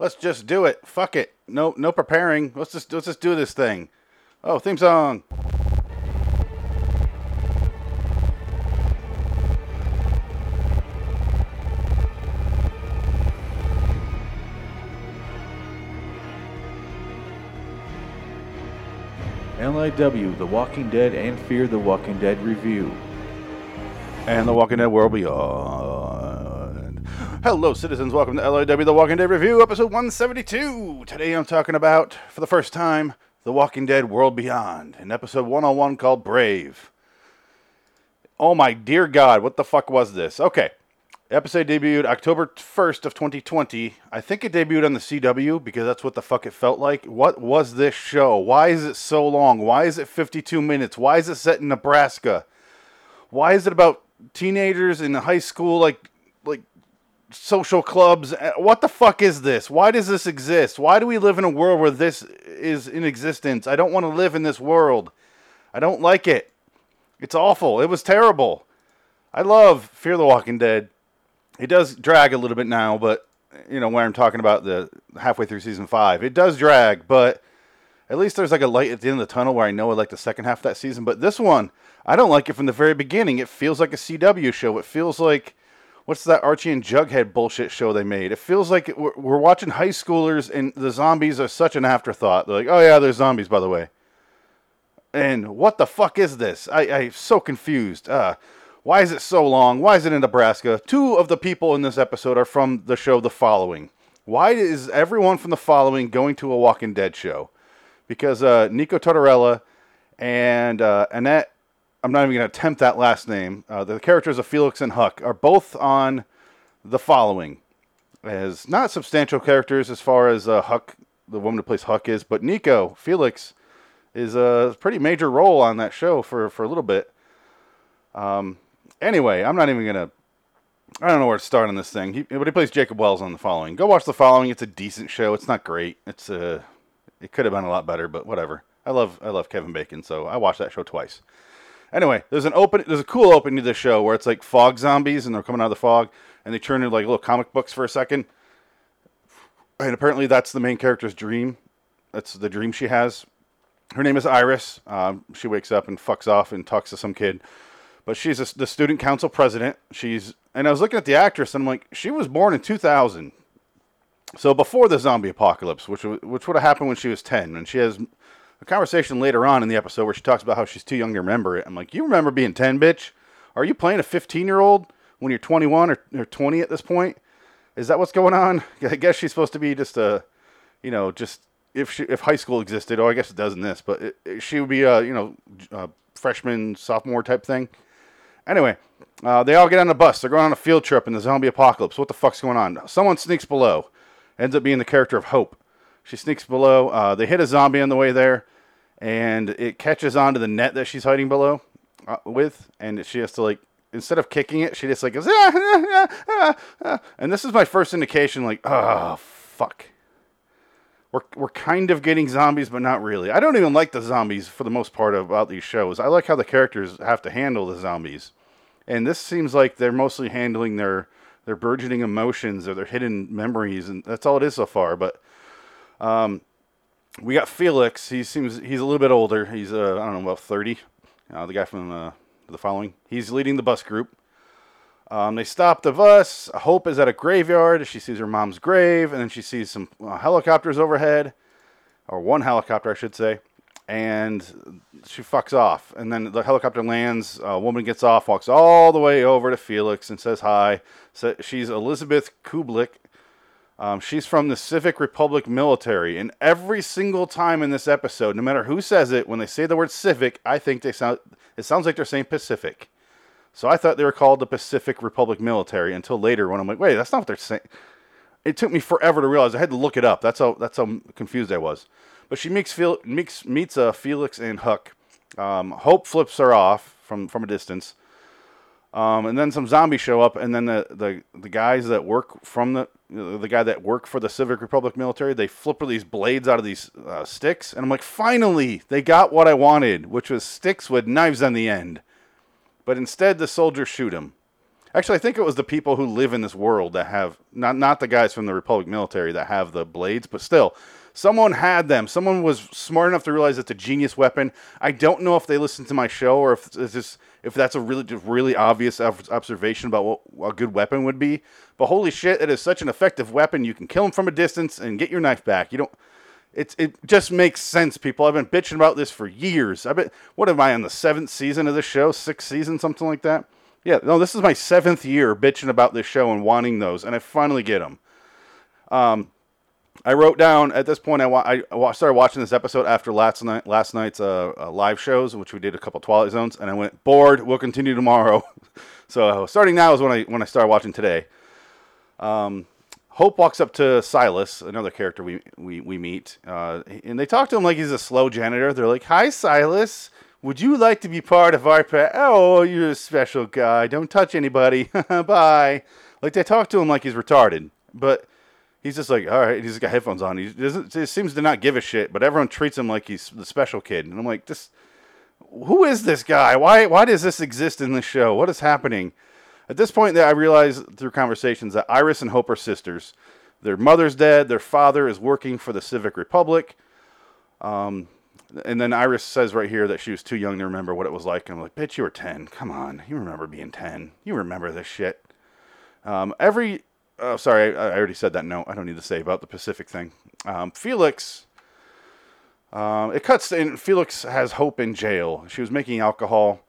Let's just do it. Fuck it. No, no preparing. Let's just let's just do this thing. Oh, theme song. LIW, The Walking Dead, and Fear the Walking Dead review. And The Walking Dead World Beyond. Hello, citizens. Welcome to LIW The Walking Dead Review, episode 172. Today I'm talking about, for the first time, The Walking Dead World Beyond, an episode 101 called Brave. Oh my dear God, what the fuck was this? Okay. Episode debuted October 1st of 2020. I think it debuted on the CW because that's what the fuck it felt like. What was this show? Why is it so long? Why is it 52 minutes? Why is it set in Nebraska? Why is it about teenagers in high school like social clubs? Uh, What the fuck is this? Why does this exist? Why do we live in a world where this is in existence? I don't want to live in this world. I don't like it. It's awful. It was terrible. I love Fear the Walking Dead. It does drag a little bit now, but you know when I'm talking about the halfway through season five, it does drag. But at least there's like a light at the end of the tunnel where I know I like the second half of that season. But this one, I don't like it from the very beginning. It feels like a CW show. It feels like what's that Archie and Jughead bullshit show they made? It feels like we're, we're watching high schoolers and the zombies are such an afterthought. They're like, oh yeah, there's zombies by the way. And what the fuck is this? I, I'm so confused. Uh, why is it so long? Why is it in Nebraska? Two of the people in this episode are from the show The Following. Why is everyone from The Following going to a Walking Dead show? Because uh, Nico Tortorella and uh, Annette, I'm not even going to attempt that last name, uh, the characters of Felix and Huck are both on The Following as not substantial characters as far as uh, Huck, the woman who plays Huck, is, but Nico, Felix, is a pretty major role on that show for, for a little bit. Um, anyway, I'm not even gonna. I don't know where to start on this thing. He, but he plays Jacob Wells on the following. Go watch the following. It's a decent show. It's not great. It's uh, it could have been a lot better, but whatever. I love I love Kevin Bacon, so I watched that show twice. Anyway, there's an open there's a cool opening to the show where it's like fog zombies and they're coming out of the fog and they turn into like little comic books for a second. And apparently that's the main character's dream. That's the dream she has. Her name is Iris. Um, she wakes up and fucks off and talks to some kid but she's a, the student council president. She's and I was looking at the actress and I'm like, she was born in 2000, so before the zombie apocalypse, which which would have happened when she was 10. And she has a conversation later on in the episode where she talks about how she's too young to remember it. I'm like, you remember being 10, bitch? Are you playing a 15 year old when you're 21 or, or 20 at this point? Is that what's going on? I guess she's supposed to be just a, you know, just if she, if high school existed. Oh, I guess it does in this, but it, it- she would be a you know a freshman sophomore type thing. Anyway, uh, they all get on the bus. They're going on a field trip in the zombie apocalypse. What the fuck's going on? Someone sneaks below. Ends up being the character of Hope. She sneaks below. Uh, they hit a zombie on the way there, and it catches onto the net that she's hiding below uh, with, and she has to like instead of kicking it, she just like goes, "Ah, ah, ah, ah, ah." and this is my first indication, like, oh fuck. We're, we're kind of getting zombies, but not really. I don't even like the zombies for the most part about these shows. I like how the characters have to handle the zombies, and this seems like they're mostly handling their their burgeoning emotions or their hidden memories, and that's all it is so far. But um, we got Felix. He seems he's a little bit older. He's uh, I don't know about thirty. Uh, the guy from uh, the following. He's leading the bus group. Um, they stop the bus. Hope is at a graveyard. She sees her mom's grave, and then she sees some uh, helicopters overhead, or one helicopter, I should say. And she fucks off. And then the helicopter lands. A woman gets off, walks all the way over to Felix, and says hi. So she's Elizabeth Kublek. Um, she's from the Civic Republic military, and every single time in this episode, no matter who says it, when they say the word civic, I think they sound. It sounds like they're saying Pacific. So I thought they were called the Pacific Republic Military until later when I'm like, wait, that's not what they're saying. It took me forever to realize. I had to look it up. That's how that's how confused I was. But she meets Fel- meets, meets uh, Felix and Huck. Um, Hope flips her off from from a distance. Um, and then some zombies show up, and then the, the, the guys that work from the the guy that work for the Civic Republic military, they flip these blades out of these uh, sticks, and I'm like, finally, they got what I wanted, which was sticks with knives on the end. But instead, the soldiers shoot him. Actually, I think it was the people who live in this world that have not not the guys from the Republic military that have the blades, but still, someone had them. Someone was smart enough to realize it's a genius weapon. I don't know if they listened to my show or if it's just if that's a really really obvious observation about what a good weapon would be. But holy shit, it is such an effective weapon. You can kill them from a distance and get your knife back. You don't. It's it just makes sense, people. I've been bitching about this for years. I bet. What am I on the seventh season of this show? Sixth season, something like that. Yeah, no, this is my seventh year bitching about this show and wanting those, and I finally get them. Um, I wrote down at this point. I, I started watching this episode after last night, last night's uh, uh, live shows, which we did a couple Twilight Zones, and I went bored. We'll continue tomorrow. so starting now is when I when I started watching today. Um, Hope walks up to Silas, another character we we, we meet, uh, and they talk to him like he's a slow janitor. They're like, "Hi, Silas. Would you like to be part of our pa- Oh, you're a special guy. Don't touch anybody. Bye." Like they talk to him like he's retarded, but he's just like, all right, he's got headphones on. He doesn't. He seems to not give a shit, but everyone treats him like he's the special kid. And I'm like, this. Who is this guy? Why? Why does this exist in this show? What is happening? At this point, that I realize through conversations that Iris and Hope are sisters. Their mother's dead. Their father is working for the Civic Republic. Um, and then Iris says right here that she was too young to remember what it was like. And I'm like, bitch, you were 10. Come on. You remember being 10. You remember this shit. Um, every oh, sorry, I, I, already said that. No, I don't need to say about the Pacific thing. Um, Felix, um, it cuts in. Felix has Hope in jail. She was making alcohol,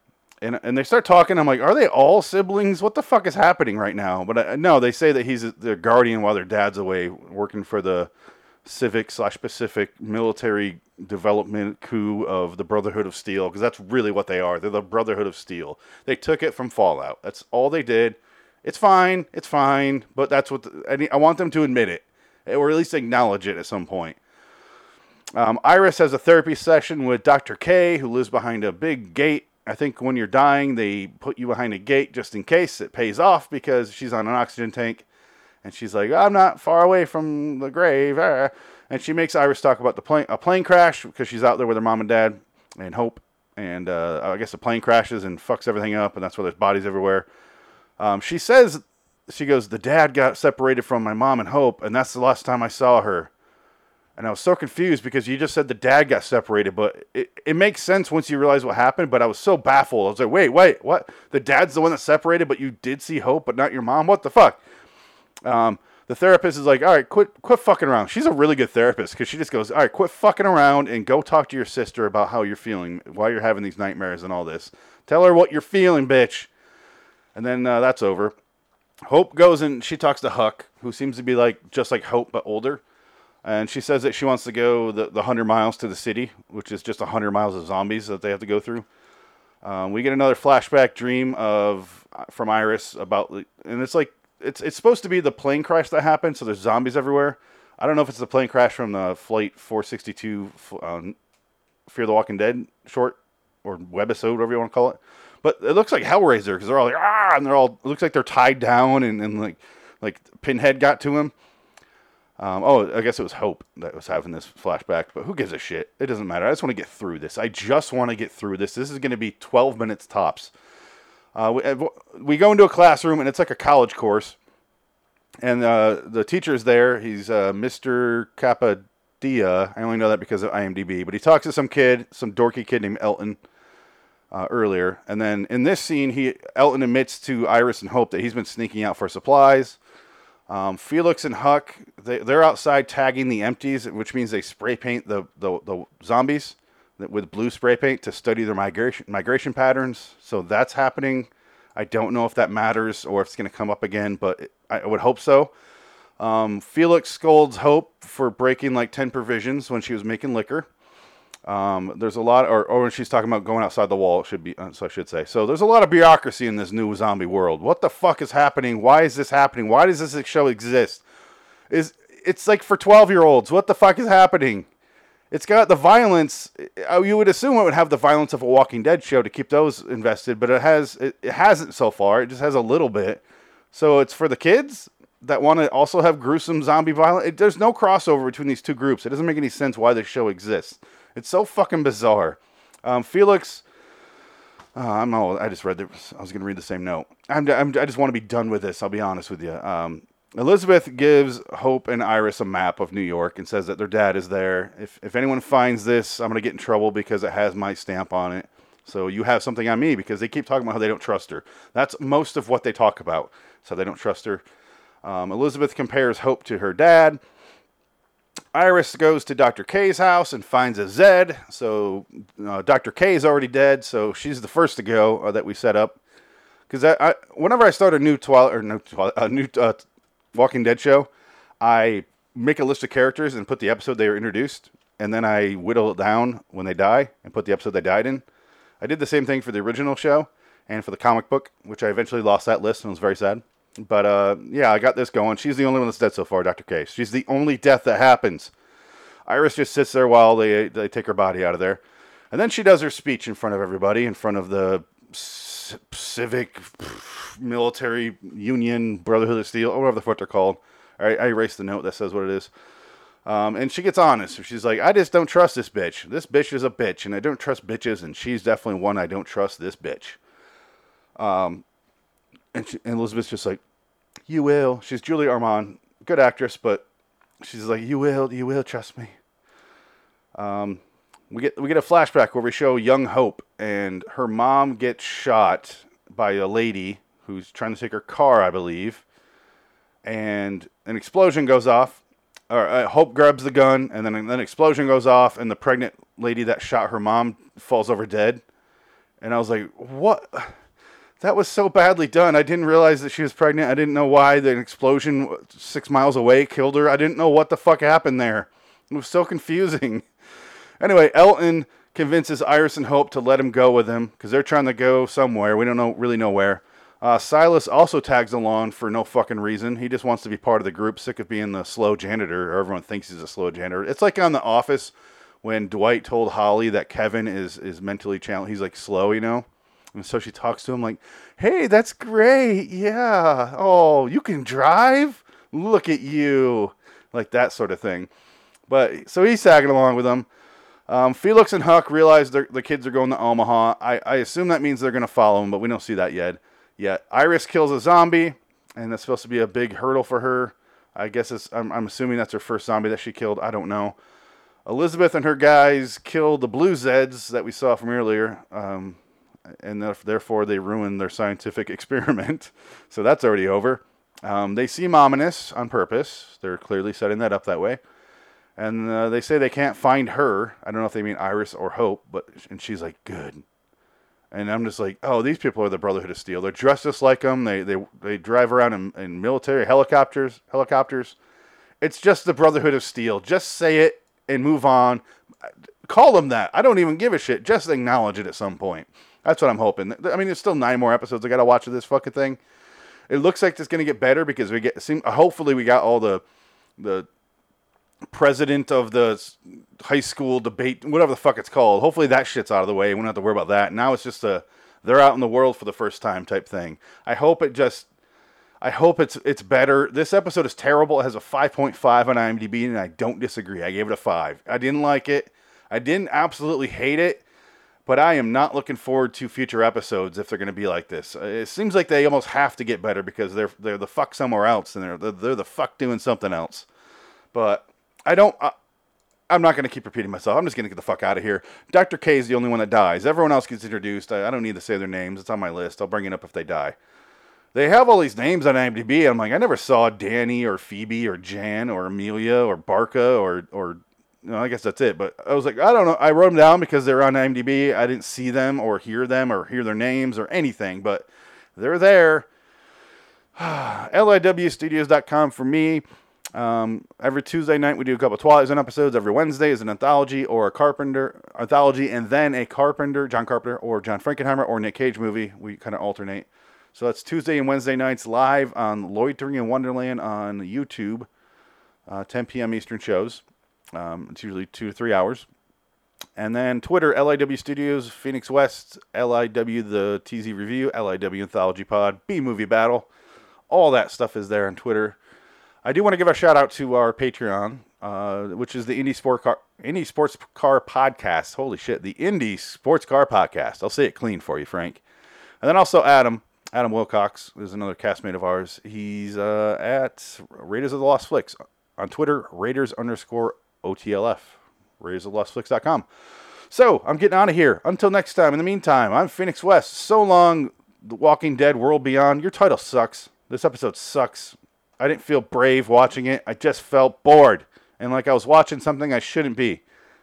and and they start talking. I'm like, are they all siblings? What the fuck is happening right now? But I, no, they say that he's their guardian while their dad's away working for the civic slash Pacific military development coup of the Brotherhood of Steel because that's really what they are. They're the Brotherhood of Steel. They took it from Fallout. That's all they did. It's fine. It's fine. But that's what the, I, need, I want them to admit it, or at least acknowledge it at some point. Um, Iris has a therapy session with Dr. K, who lives behind a big gate. I think when you're dying, they put you behind a gate just in case it pays off because she's on an oxygen tank. And she's like, I'm not far away from the grave. Ah. And she makes Iris talk about the plane, a plane crash because she's out there with her mom and dad and Hope. And uh, I guess the plane crashes and fucks everything up, and that's why there's bodies everywhere. Um, she says, she goes, the dad got separated from my mom and Hope, and that's the last time I saw her. And I was so confused because you just said the dad got separated, but it, it makes sense once you realize what happened. But I was so baffled. I was like, wait, wait, what? The dad's the one that separated, but you did see Hope, but not your mom? What the fuck? Um, the therapist is like, all right, quit, quit fucking around. She's a really good therapist because she just goes, all right, quit fucking around and go talk to your sister about how you're feeling while you're having these nightmares and all this. Tell her what you're feeling, bitch. And then uh, that's over. Hope goes and she talks to Huck, who seems to be like just like Hope but older. And she says that she wants to go the, the 100 miles to the city, which is just 100 miles of zombies that they have to go through. Um, we get another flashback dream of uh, from Iris about, and it's like it's it's supposed to be the plane crash that happened. So there's zombies everywhere. I don't know if it's the plane crash from the Flight 462 um, Fear the Walking Dead short or webisode, whatever you want to call it. But it looks like Hellraiser because they're all like ah, and they're all looks like they're tied down and, and like like Pinhead got to him. Um, oh, I guess it was Hope that was having this flashback, but who gives a shit? It doesn't matter. I just want to get through this. I just want to get through this. This is going to be 12 minutes tops. Uh, we, we go into a classroom and it's like a college course, and uh, the teacher's there. He's uh, Mr. Capadia. I only know that because of IMDb, but he talks to some kid, some dorky kid named Elton. Uh, earlier, and then in this scene, he Elton admits to Iris and Hope that he's been sneaking out for supplies. Um, Felix and Huck, they, they're outside tagging the empties, which means they spray paint the, the, the zombies with blue spray paint to study their migration migration patterns. So that's happening. I don't know if that matters or if it's going to come up again, but it, I would hope so. Um, Felix scolds Hope for breaking like 10 provisions when she was making liquor. Um, there's a lot, or, or when she's talking about going outside the wall, it should be, uh, so I should say. So there's a lot of bureaucracy in this new zombie world. What the fuck is happening? Why is this happening? Why does this show exist? Is it's like for 12 year olds? What the fuck is happening? It's got the violence. Uh, you would assume it would have the violence of a Walking Dead show to keep those invested, but it has it, it hasn't so far. It just has a little bit. So it's for the kids that want to also have gruesome zombie violence. It, there's no crossover between these two groups. It doesn't make any sense why this show exists. It's so fucking bizarre. Um, Felix Uh, I'm all. I just read. I was going to read the same note. I'm, I'm. I just want to be done with this. I'll be honest with you. Um, Elizabeth gives Hope and Iris a map of New York and says that their dad is there. If if anyone finds this, I'm going to get in trouble because it has my stamp on it. So you have something on me because they keep talking about how they don't trust her. That's most of what they talk about. So they don't trust her. Um, Elizabeth compares Hope to her dad. Iris goes to Dr. K's house and finds a Zed. So uh, Dr. K is already dead, so she's the first to go uh, that we set up. Because I, I, whenever I start a new Twilight or no a new uh, Walking Dead show, I make a list of characters and put the episode they were introduced, and then I whittle it down when they die and put the episode they died in. I did the same thing for the original show and for the comic book, which I eventually lost that list and was very sad. But uh, yeah, I got this going. She's the only one that's dead so far, Dr. K. She's the only death that happens. Iris just sits there while they they take her body out of there, and then she does her speech in front of everybody, in front of the c- civic, military union, Brotherhood of Steel, or whatever the fuck they're called. I, I erased the note that says what it is. Um, and she gets honest. She's like, I just don't trust this bitch. This bitch is a bitch, and I don't trust bitches, and she's definitely one I don't trust. This bitch. Um, and, she, and Elizabeth's just like, you will. She's Julie Ormond, good actress, but she's like, you will, you will trust me. Um, we get we get a flashback where we show young Hope and her mom gets shot by a lady who's trying to take her car, I believe, and an explosion goes off. Or uh, Hope grabs the gun, and then an explosion goes off, and the pregnant lady that shot her mom falls over dead. And I was like, what? That was so badly done. I didn't realize that she was pregnant. I didn't know why the explosion six miles away killed her. I didn't know what the fuck happened there. It was so confusing. Anyway, Elton convinces Iris and Hope to let him go with him because they're trying to go somewhere. We don't know really know where. Uh, Silas also tags along for no fucking reason. He just wants to be part of the group, sick of being the slow janitor, or everyone thinks he's a slow janitor. It's like on The Office when Dwight told Holly that Kevin is is mentally challenged. He's like slow, you know. And so she talks to him like, "Hey, that's great. Yeah. Oh, you can drive? Look at you." Like that sort of thing. But so he's tagging along with them. Um, Felix and Huck realize the kids are going to Omaha. I, I assume that means they're going to follow him, but we don't see that yet. Yet Iris kills a zombie, and that's supposed to be a big hurdle for her. I guess it's, I'm, I'm assuming that's her first zombie that she killed. I don't know. Elizabeth and her guys kill the blue Zeds that we saw from earlier, um, and therefore they ruin their scientific experiment. so that's already over. Um, they seem ominous on purpose. They're clearly setting that up that way and uh, they say they can't find her. I don't know if they mean Iris or Hope, but and she's like, good. And I'm just like, oh, these people are the Brotherhood of Steel. They're dressed just like them. They they they drive around in, in military helicopters. Helicopters. It's just the Brotherhood of Steel. Just say it and move on. Call them that. I don't even give a shit. Just acknowledge it at some point. That's what I'm hoping. I mean, there's still nine more episodes. I gotta watch of this fucking thing. It looks like it's gonna get better because we get. Seem, hopefully, we got all the the president of the high school debate, whatever the fuck it's called. Hopefully that shit's out of the way. We don't have to worry about that. Now it's just a they're out in the world for the first time type thing. I hope it just I hope it's it's better. This episode is terrible. It has a 5.5 on IMDb and I don't disagree. I gave it a 5. I didn't like it. I didn't absolutely hate it, but I am not looking forward to future episodes if they're going to be like this. It seems like they almost have to get better because they're they're the fuck somewhere else and they're they're, they're the fuck doing something else. But I don't. Uh, I'm not going to keep repeating myself. I'm just going to get the fuck out of here. Dr. K is the only one that dies. Everyone else gets introduced. I, I, don't need to say their names. It's on my list. I'll bring it up if they die. They have all these names on IMDb. I'm like, I never saw Danny or Phoebe or Jan or Amelia or Barca or or. No, I guess that's it. But I was like, I don't know. I wrote them down because they're on IMDb. I didn't see them or hear them or hear their names or anything, but they're there. LIWstudios.com for me. Um, every Tuesday night we do a couple of Twilight Zone episodes. Every Wednesday is an anthology or a Carpenter anthology, and then a Carpenter, John Carpenter, or John Frankenheimer, or Nick Cage movie. We kind of alternate. So that's Tuesday and Wednesday nights live on Loitering in Wonderland on YouTube, uh, 10 p.m. Eastern shows. Um, it's usually two to three hours. And then Twitter, LIW Studios, Phoenix West, LIW The TZ Review, LIW Anthology Pod, B Movie Battle. All that stuff is there on Twitter. I do want to give a shout out to our Patreon. uh, which is the Indie Sport Car Indie Sports Car Podcast. Holy shit, the Indie Sports Car Podcast. I'll say it clean for you, Frank. And then also Adam, Adam Wilcox is another castmate of ours. He's uh, at Raiders of the Lost Flicks on Twitter, Raiders underscore OTLF, RaidersofLostFlicks.com. So I'm getting out of here. Until next time. In the meantime, I'm Phoenix West. So long, The Walking Dead World Beyond. Your title sucks. This episode sucks. I didn't feel brave watching it. I just felt bored and like I was watching something I shouldn't be.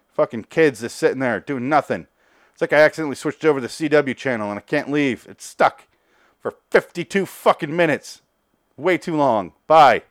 Fucking kids just sitting there doing nothing. It's like I accidentally switched over to the CW channel and I can't leave. It's stuck for 52 fucking minutes. Way too long. Bye.